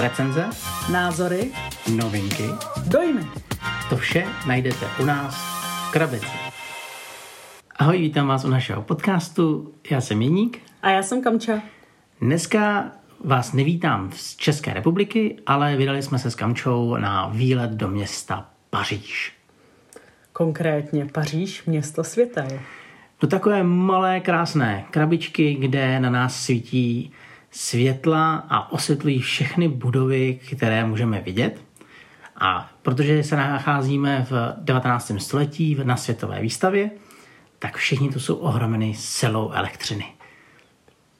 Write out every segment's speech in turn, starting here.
Recenze, Názory, novinky, dojmy. to vše najdete u nás v Krabici. Ahoj, vítám vás u našeho podcastu. Já jsem Jeník. A já jsem Kamča. Dneska vás nevítám z České republiky, ale vydali jsme se s Kamčou na výlet do města Paříž. Konkrétně Paříž, město světel. Do takové malé krásné krabičky, kde na nás svítí světla a osvětlují všechny budovy, které můžeme vidět. A protože se nacházíme v 19. století na světové výstavě, tak všichni tu jsou ohromeny silou elektřiny.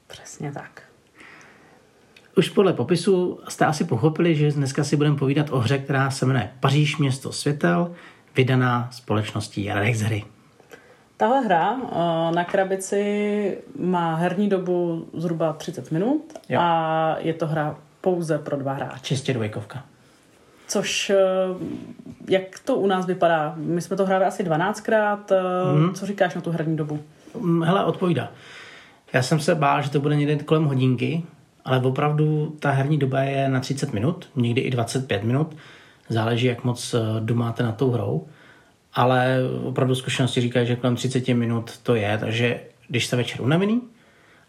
Přesně tak. Už podle popisu jste asi pochopili, že dneska si budeme povídat o hře, která se jmenuje Paříž město světel, vydaná společností Rexery. Tahle hra eh, na krabici má herní dobu zhruba 30 minut Jo. a je to hra pouze pro dva hráče. Čistě dvojkovka. Což, eh, jak to u nás vypadá? My jsme to hráli asi 12krát. Mm. Co říkáš na tu herní dobu? Mm, Hele, odpovídá. Já jsem se bál, že to bude někde kolem hodinky, ale opravdu ta herní doba je na 30 minut, někdy i 25 minut. Záleží, jak moc eh, dumáte na tou hrou. Ale opravdu zkušenosti říkají, že kolem 30 minut to je, takže když jste večer unavený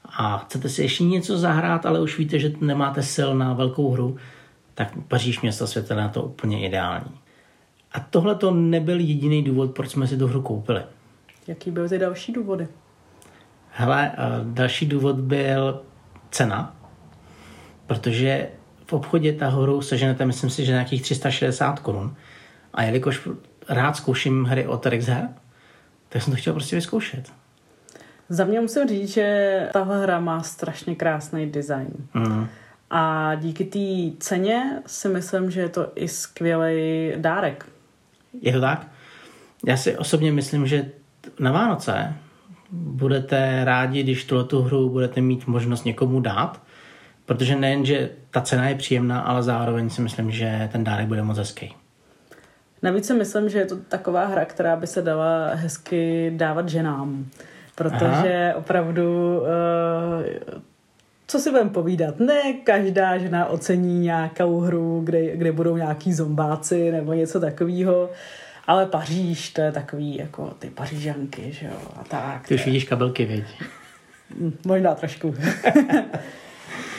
a chcete si ještě něco zahrát, ale už víte, že nemáte sil na velkou hru, tak Paříž město světel je na to úplně ideální. A tohle to nebyl jediný důvod, proč jsme si tu hru koupili. Jaký byly ty další důvody? Hele, eh, další důvod byl cena, protože v obchodě ta hru seženete, myslím si, že nějakých 360 korun. A jelikož rád zkouším hry od Rexher, tak jsem to chtěl prostě vyzkoušet. Za mě musím říct, že tahle hra má strašně krásný design. Mm. A díky té ceně si myslím, že je to i skvělý dárek. Je to tak? Já si osobně myslím, že na Vánoce budete rádi, když tuhle hru budete mít možnost někomu dát, protože nejen, že ta cena je příjemná, ale zároveň si myslím, že ten dárek bude moc hezký. Navíc si myslím, že je to taková hra, která by se dala hezky dávat ženám. Protože Aha. opravdu, uh, co si budeme povídat, ne každá žena ocení nějakou hru, kde, kde budou nějaký zombáci nebo něco takového. Ale Paříž, to je takový jako ty pařížanky, že jo, a tak. Ty už vidíš kabelky, viď? Možná trošku.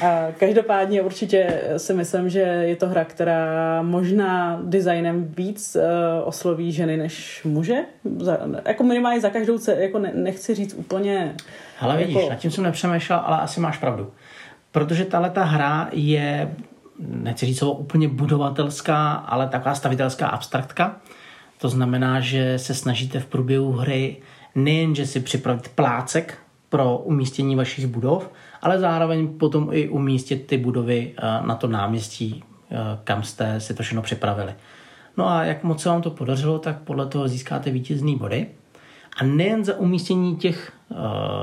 A každopádně určitě si myslím, že je to hra, která možná designem víc uh, osloví ženy než muže. Za, jako minimálně za každou cenu, jako ne, nechci říct úplně... Ale vidíš, jako, nad tím jsem nepřemýšlel, ale asi máš pravdu. Protože tahle ta hra je, nechci říct slovo úplně budovatelská, ale taková stavitelská abstraktka. To znamená, že se snažíte v průběhu hry nejen, že si připravit plácek pro umístění vašich budov, ale zároveň potom i umístit ty budovy eh, na to náměstí, eh, kam jste si to všechno připravili. No a jak moc se vám to podařilo, tak podle toho získáte vítězný body. A nejen za umístění těch uh,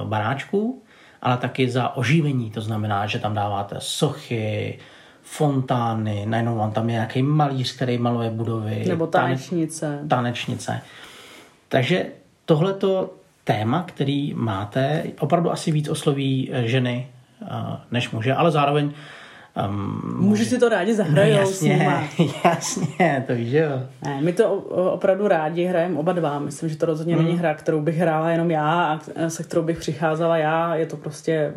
baráčků, ale taky za oživení. To znamená, že tam dáváte sochy, fontány, najednou vám tam je nějaký malíř, který maluje budovy. Nebo tanečnice. Tanečnice. Takže tohleto téma, který máte, opravdu asi víc osloví eh, ženy uh, než muže, ale zároveň Um, Muži si to rádi zahrajou no jasně, jasně, to víš, že jo. Ne, my to opravdu rádi hrajeme oba dva. Myslím, že to rozhodně mm. není hra, kterou bych hrála jenom já a se kterou bych přicházela já. Je to prostě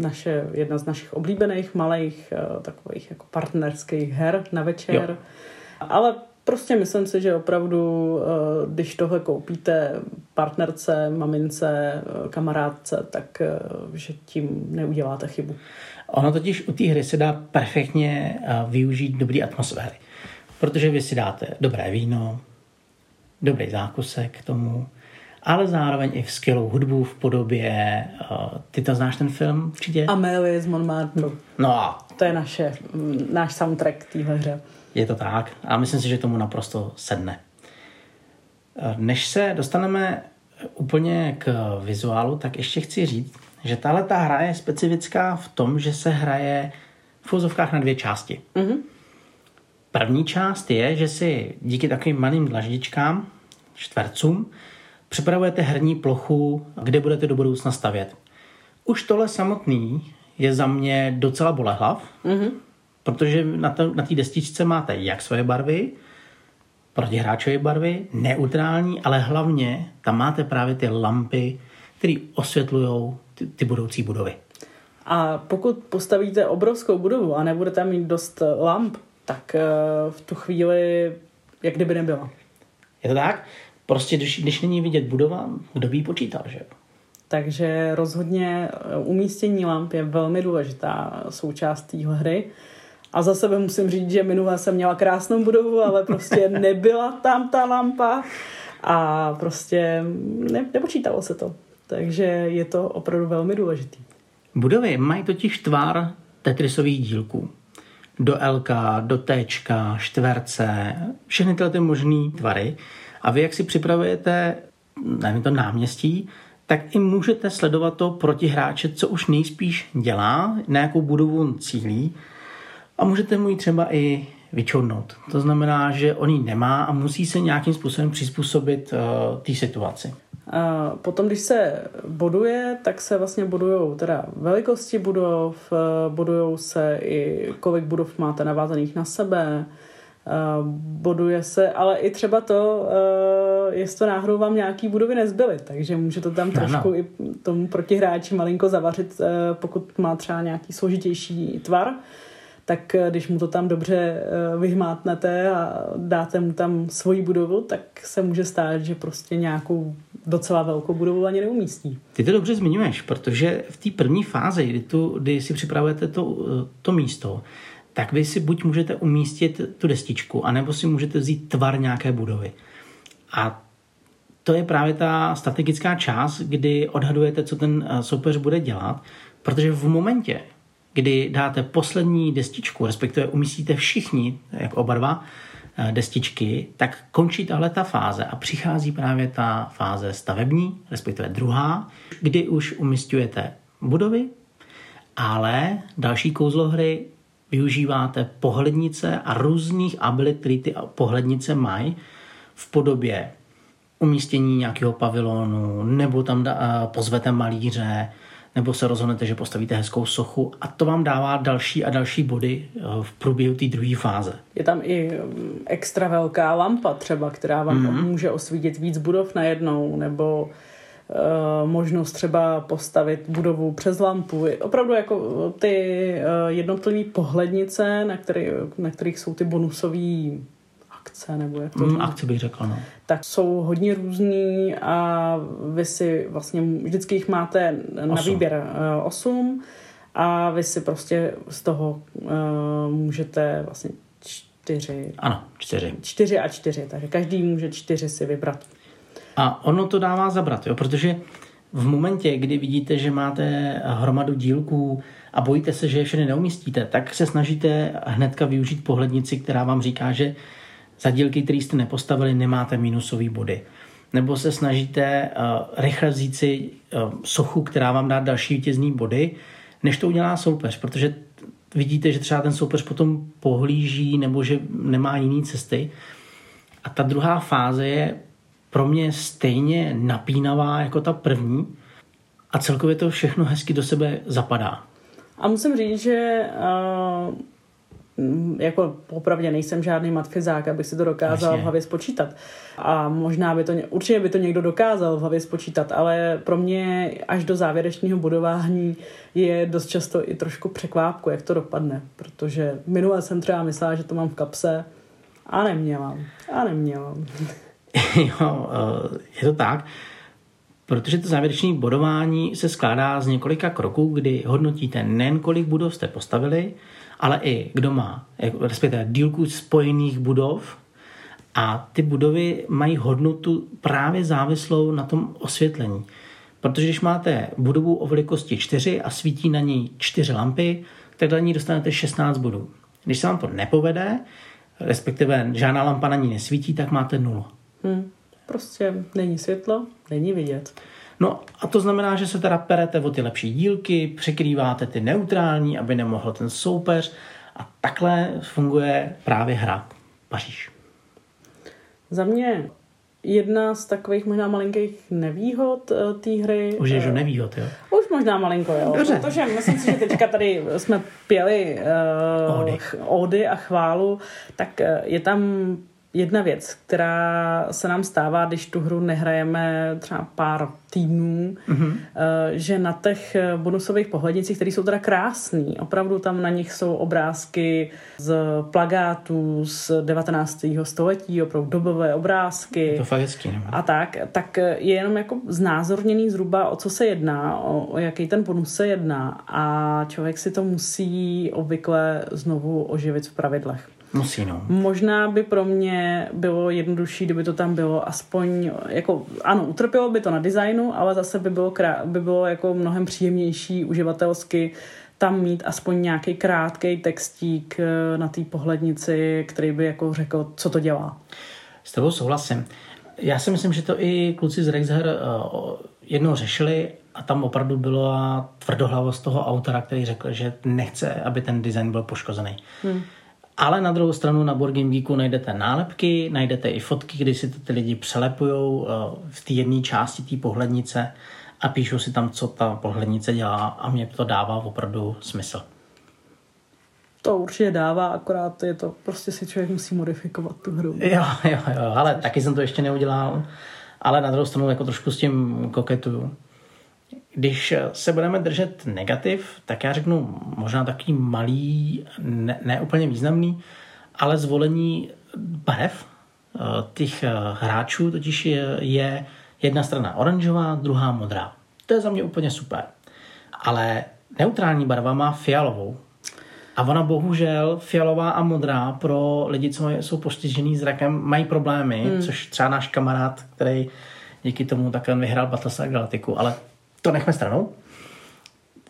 naše, jedna z našich oblíbených malých eh, takových jako partnerských her na večer. Jo. Ale prostě myslím si, že opravdu, eh, když tohle koupíte partnerce, mamince, eh, kamarádce, tak že tím neuděláte chybu. Ono totiž u té hry se dá perfektně využít dobrý atmosféry. Protože vy si dáte dobré víno, dobrý zákusek k tomu, ale zároveň i v skvělou hudbu v podobě, ty to znáš ten film určitě? Amélie z Montmartre. No a... To je naše, náš soundtrack k téhle hře. Je to tak a myslím si, že tomu naprosto sedne. Než se dostaneme úplně k vizuálu, tak ještě chci říct, že tahle ta hra je specifická v tom, že se hraje v úzovkách na dvě části. Mm-hmm. První část je, že si díky takovým malým dlaždičkám, čtvercům, připravujete herní plochu, kde budete do budoucna stavět. Už tohle samotný je za mě docela bolehlav, mm-hmm. Protože na té na destičce máte jak svoje barvy, protihráčové barvy, neutrální, ale hlavně tam máte právě ty lampy, které osvětlují ty, ty budoucí budovy. A pokud postavíte obrovskou budovu a nebudete mít dost lamp, tak eh, v tu chvíli jak kdyby nebyla. Je to tak? Prostě když, když není vidět budova, kdo by ji počítal, že Takže rozhodně eh, umístění lamp je velmi důležitá součást téhle hry. A za sebe musím říct, že minule jsem měla krásnou budovu, ale prostě nebyla tam ta lampa a prostě ne, nepočítalo se to. Takže je to opravdu velmi důležitý. Budovy mají totiž tvar Tetrisových dílků. Do L, do T, čtverce, všechny tyhle ty možné tvary. A vy, jak si připravujete nevím, to náměstí, tak i můžete sledovat to protihráče, co už nejspíš dělá, na jakou budovu on cílí a můžete mu ji třeba i vyčodnout. To znamená, že on ji nemá a musí se nějakým způsobem přizpůsobit uh, té situaci. A potom, když se boduje, tak se vlastně budují teda velikosti budov, eh, budují se i kolik budov máte navázaných na sebe, eh, boduje se, ale i třeba to, jestli to náhodou vám nějaký budovy nezbyly, takže může to tam trošku ano. i tomu protihráči malinko zavařit, pokud má třeba nějaký složitější tvar tak eh, když mu to tam dobře eh, vyhmátnete a dáte mu tam svoji budovu, tak se může stát, že prostě nějakou docela velkou budovu ani neumístí. Ty to dobře zmiňuješ, protože v té první fázi, kdy, tu, kdy si připravujete to, eh, to místo, tak vy si buď můžete umístit tu destičku, anebo si můžete vzít tvar nějaké budovy. A to je právě ta strategická část, kdy odhadujete, co ten soupeř bude dělat, protože v momentě, kdy dáte poslední destičku, respektive umístíte všichni, jak oba dva, eh, destičky, tak končí tahle ta fáze a přichází právě ta fáze stavební, respektive druhá, kdy už umistujete budovy, ale další kouzlo hry využíváte pohlednice a různých abilit, které ty pohlednice mají v podobě umístění nějakého pavilonu, nebo tam eh, pozvete malíře, nebo se rozhodnete, že postavíte hezkou sochu a to vám dává další a další body eh, v průběhu té druhé fáze. Je tam i mm, extra velká lampa třeba, která vám mm-hmm. může osvítit víc budov najednou, nebo uh, možnost třeba postavit budovu přes lampu. Opravdu jako ty uh, jednotlivé pohlednice, na, který, na kterých jsou ty bonusové akce, nebo jak to mm, Akce bych řekl, no. Tak jsou hodně různý a vy si vlastně vždycky jich máte na osm. výběr uh, osm a vy si prostě z toho uh, můžete vlastně čtyři. Ano, čtyři. Čtyři a čtyři, takže každý může čtyři si vybrat. A ono to dává zabrat, jo, protože v momentě, kdy vidíte, že máte hromadu dílků a bojíte se, že je všechny neumístíte, tak se snažíte hnedka využít pohlednici, která vám říká, že za dílky, které jste nepostavili, nemáte minusové body. Nebo se snažíte uh, rychle vzít si uh, sochu, která vám dá další vítězný body, než to udělá soupeř, protože vidíte, že třeba ten soupeř potom pohlíží nebo že nemá jiné cesty. A ta druhá fáze je pro mě stejně napínavá jako ta první a celkově to všechno hezky do sebe zapadá. A musím říct, že uh, jako popravdě nejsem žádný matfizák, abych si to dokázal Vlastně. v hlavě spočítat. A možná by to, určitě by to někdo dokázal v hlavě spočítat, ale pro mě až do závěrečného budování je dost často i trošku překvápku, jak to dopadne, protože minule jsem třeba myslela, že to mám v kapse a neměla. A neměla. jo, eh, je to tak. Protože to závěrečné bodování se skládá z několika kroků, kdy hodnotíte nejen kolik budov jste postavili, ale i kdo má, respektive dílku spojených budov a ty budovy mají hodnotu právě závislou na tom osvětlení. Protože když máte budovu o velikosti 4 a svítí na ní 4 lampy, tak na ní dostanete 16 bodů. Když se vám to nepovede, respektive žádná lampa na ní nesvítí, tak máte 0. Hmm. Prostě není světlo, není vidět. No a to znamená, že se teda perete o ty lepší dílky, překrýváte ty neutrální, aby nemohl ten soupeř a takhle funguje právě hra Paříž. Za mě jedna z takových možná malinkých nevýhod uh, té hry. Už je, že nevýhod, jo? Už možná malinko, jo. Dobře. Protože myslím si, že teďka tady jsme pěli uh, ody. ody a chválu, tak je tam jedna věc, která se nám stává, když tu hru nehrajeme třeba pár týdnů, mm-hmm. že na těch bonusových pohlednicích, které jsou teda krásný, opravdu tam na nich jsou obrázky z plagátů z 19. století, opravdu dobové obrázky. Je to fakt hezký, A tak, tak je jenom jako znázorněný zhruba, o co se jedná, o, o jaký ten bonus se jedná a člověk si to musí obvykle znovu oživit v pravidlech. Musí, no. Možná by pro mě bylo jednodušší, kdyby to tam bylo aspoň, jako, ano, utrpělo by to na designu, ale zase by bylo, krá, by bylo jako mnohem příjemnější uživatelsky tam mít aspoň nějaký krátký textík eh, na té pohlednici, který by jako řekl, co to dělá. S tebou souhlasím. Já si myslím, že to i kluci z Rexher uh, jednou řešili a tam opravdu byla tvrdohlavost toho autora, který řekl, že nechce, aby ten design byl poškozený. Hmm. Ale na druhou stranu na Board Game Geeku najdete nálepky, najdete i fotky, kdy si ty lidi přelepují eh, v té jedné části té pohlednice a píšou si tam, co ta pohlednice dělá a mě to dává opravdu smysl. To určitě dává, akorát je to, prostě si člověk musí modifikovat tu hru. Jo, jo, jo, ale taky jsem to ještě neudělal, ale na druhou stranu jako trošku s tím koketuju. Když se budeme držet negativ, tak já řeknu možná takový malý, ne, ne úplně významný, ale zvolení barev eh, těch eh, hráčů totiž je, je jedna strana oranžová, druhá modrá. To je za mě úplně super. Ale neutrální barva má fialovou. A ona bohužel fialová a modrá pro lidi, co jsou postižený zrakem, mají problémy, hmm. což třeba náš kamarád, který díky tomu takhle vyhrál Battlestar Galactiku, ale to nechme stranou,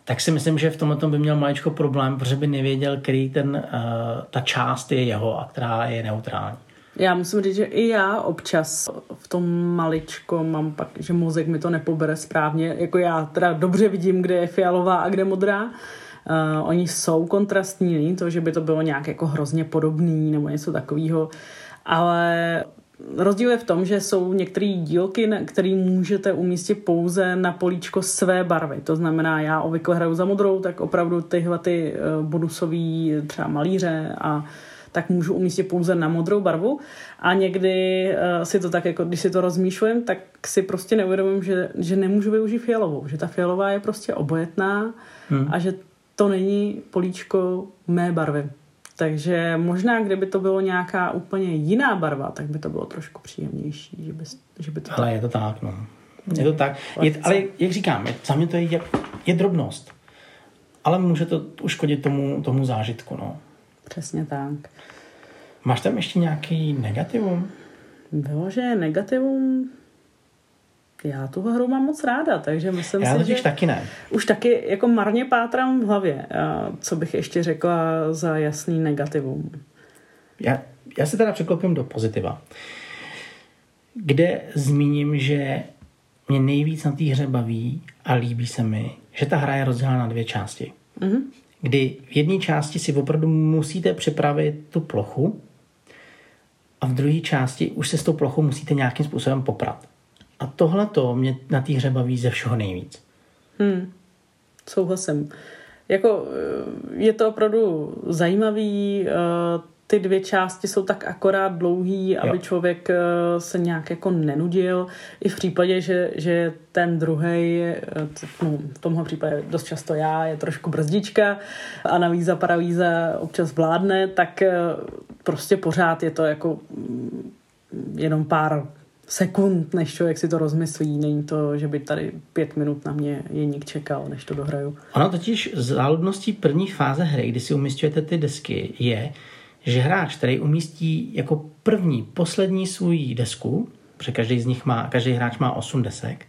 tak si myslím, že v tomhle by měl maličko problém, protože by nevěděl, který ten, uh, ta část je jeho a která je neutrální. Já musím říct, že i já občas v tom maličko mám pak, že mozek mi to nepobere správně. Jako já teda dobře vidím, kde je fialová a kde modrá. Uh, oni jsou kontrastní, to, že by to bylo nějak jako hrozně podobný nebo něco takového. Ale Rozdíl je v tom, že jsou některé dílky, které můžete umístit pouze na políčko své barvy. To znamená, já obvykle hraju za modrou, tak opravdu tyhle ty eh, bonusové třeba malíře a tak můžu umístit pouze na modrou barvu a někdy uh, si to tak, jako když si to rozmýšlím, tak si prostě neuvědomím, že, že nemůžu využít fialovou, že ta fialová je prostě obojetná hmm. a že to není políčko mé barvy. Takže možná, kdyby to bylo nějaká úplně jiná barva, tak by to bylo trošku příjemnější. Že by, že by to ale tak... je to tak, no. Je to tak. Je, ale jak říkám, je, za mě to je, je drobnost. Ale může to uškodit tomu, tomu zážitku, no. Přesně tak. Máš tam ještě nějaký negativum? Vyloženě negativum já tu hru mám moc ráda, takže myslím já si, že... taky ne. Už taky jako marně pátrám v hlavě, co bych ještě řekla za jasný negativum. Já, já se teda překlopím do pozitiva, kde zmíním, že mě nejvíc na té hře baví a líbí se mi, že ta hra je rozdělena na dvě části. Mm-hmm. Kdy v jedné části si opravdu musíte připravit tu plochu a v druhé části už se s tou plochou musíte nějakým způsobem poprat. A tohle to mě na té hře baví ze všeho nejvíc. Hmm. Souhlasím. Jako eh, je to opravdu zajímavý, eh, ty dvě části jsou tak akorát dlouhý, aby jo. člověk eh, se nějak jako nenudil. I v případě, že, že ten druhý, no, v tomhle případě dost často já, je trošku brzdička a navíc za paravíza občas vládne, tak prostě pořád je to jako mm, jenom pár sekund, než člověk si to rozmyslí. Není to, že by tady pět minut na mě Jeník čekal, než to dohraju. Ono totiž záludností první fáze hry, kdy si umístujete ty desky, je, že hráč, který umístí jako první, poslední svůj desku, protože každý z nich má, každý hráč má 8 desek,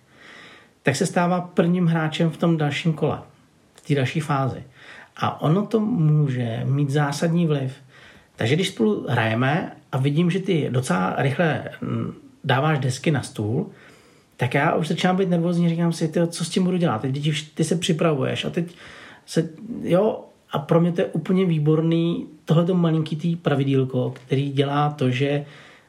tak se stává prvním hráčem v tom dalším kole, v té další fázi. A ono to může mít zásadní vliv. Takže když spolu hrajeme a vidím, že ty docela rychle dáváš desky na stůl, tak já už začínám být nervózní, říkám si, ty, co s tím budu dělat, teď ty, ty se připravuješ a teď se, jo, a pro mě to je úplně výborný tohleto malinký tý pravidílko, který dělá to, že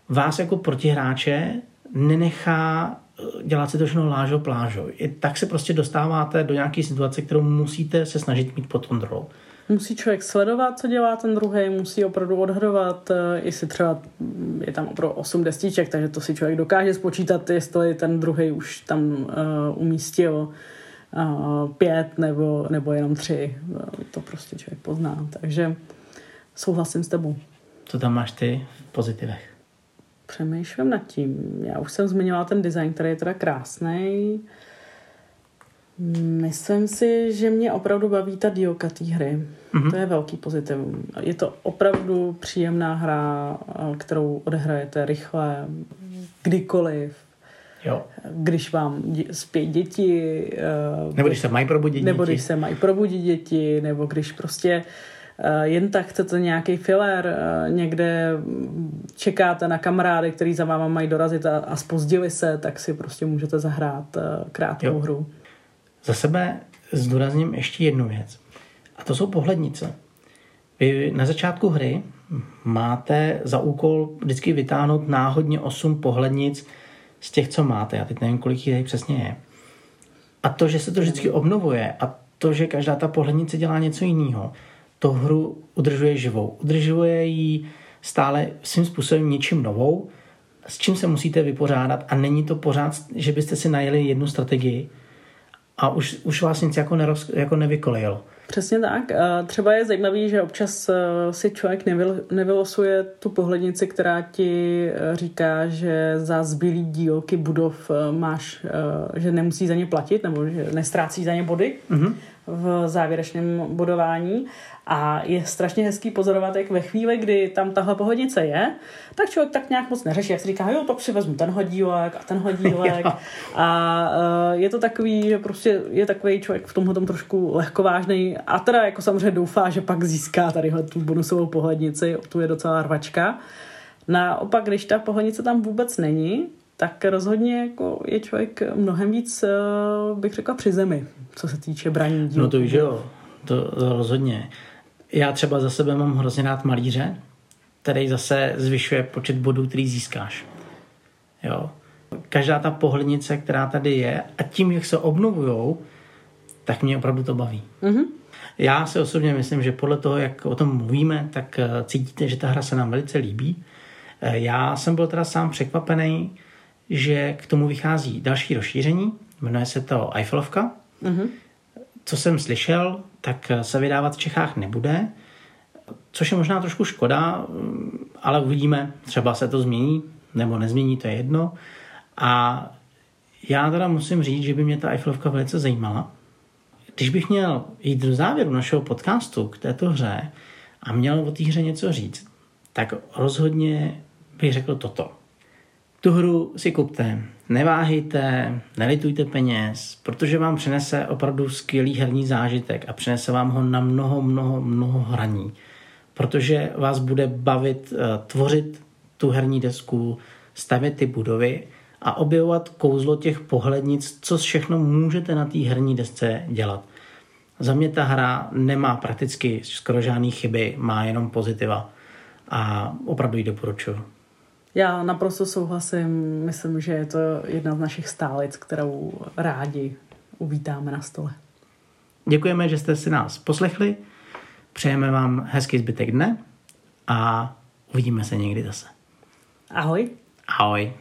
vás jako protihráče nenechá eh, dělat si to všechno lážo plážo. I tak se prostě dostáváte do nějaké situace, kterou musíte se snažit mít pod kontrolou. Musí člověk sledovat, co dělá ten druhý, musí opravdu odhadovat, eh, jestli třeba je tam opravdu 8 destiček, takže to si člověk dokáže spočítat, jestli ten druhý už tam uh, umístil uh, pět nebo, nebo jenom tři. To prostě člověk pozná. Takže souhlasím s tebou. Co tam máš ty v pozitivech? Přemýšlím nad tím. Já už jsem zmiňovala ten design, který je teda krásný. Myslím si, že mě opravdu baví ta dílka té hry. Mm-hmm. To je velký pozitivum. Je to opravdu příjemná hra, kterou odehrajete rychle, kdykoliv. Jo. Když vám dě- spějí děti. Nebo když se mají probudit Nebo děti. když se mají probudit děti, nebo když prostě jen tak chcete nějaký filer, někde čekáte na kamarády, který za váma mají dorazit a, a spozdili se, tak si prostě můžete zahrát krátkou jo. hru. Za sebe zdůrazním ještě jednu věc. A to jsou pohlednice. Vy na začátku hry máte za úkol vždycky vytáhnout náhodně 8 pohlednic z těch, co máte. Já teď nevím, kolik jich přesně je. A to, že se to vždycky obnovuje a to, že každá ta pohlednice dělá něco jiného, to hru udržuje živou. Udržuje ji stále svým způsobem něčím novou, s čím se musíte vypořádat a není to pořád, že byste si najeli jednu strategii, a už, už vás nic jako, neroz, jako nevykolejilo. Přesně tak. Třeba je zajímavý, že občas si člověk nevyl, nevylosuje tu pohlednici, která ti říká, že za zbylý dílky budov máš, že nemusí za ně platit, nebo že nestrácí za ně body mm-hmm. V závěrečném budování. A je strašně hezký pozorovat, jak ve chvíli, kdy tam tahle pohodnice je, tak člověk tak nějak moc neřeší, jak si říká, jo, tak si vezmu tenhle dílek a tenhle dílek. a uh, je to takový, že prostě je takový člověk v tomhle tom trošku lehkovážný a teda jako samozřejmě doufá, že pak získá tadyhle tu bonusovou pohlednici, tu je docela rvačka. Naopak, když ta pohlednice tam vůbec není, tak rozhodně jako je člověk mnohem víc, uh, bych řekla, při zemi, co se týče braní dílů. No to víš, jo, to, to rozhodně. Já třeba za sebe mám hrozně rád malíře, který zase zvyšuje počet bodů, který získáš. Jo. Každá ta pohlednice, která tady je, a tím, jak se obnovujou, tak mě opravdu to baví. Mm-hmm. Já si osobně myslím, že podle toho, jak o tom mluvíme, tak cítíte, že ta hra se nám velice líbí. Já jsem byl teda sám překvapený, že k tomu vychází další rozšíření, jmenuje se to Eiffelovka. Mm-hmm. Co jsem slyšel, tak se vydávat v Čechách nebude, což je možná trošku škoda, ale uvidíme, třeba se to změní nebo nezmění, to je jedno. A já teda musím říct, že by mě ta Eiffelovka velice zajímala. Když bych měl jít do závěru našeho podcastu k této hře a měl o té hře něco říct, tak rozhodně bych řekl toto. Tu hru si kupte, neváhejte, nelitujte peněz, protože vám přinese opravdu skvělý herní zážitek a přinese vám ho na mnoho, mnoho, mnoho hraní. Protože vás bude bavit uh, tvořit tu herní desku, stavět ty budovy a objevovat kouzlo těch pohlednic, co všechno můžete na té herní desce dělat. Za mě ta hra nemá prakticky skoro žádné chyby, má jenom pozitiva a opravdu ji doporučuji. Já naprosto souhlasím. Myslím, že je to jedna z našich stálic, kterou rádi uvítáme na stole. Děkujeme, že jste si nás poslechli. Přejeme vám hezký zbytek dne a uvidíme se někdy zase. Ahoj. Ahoj.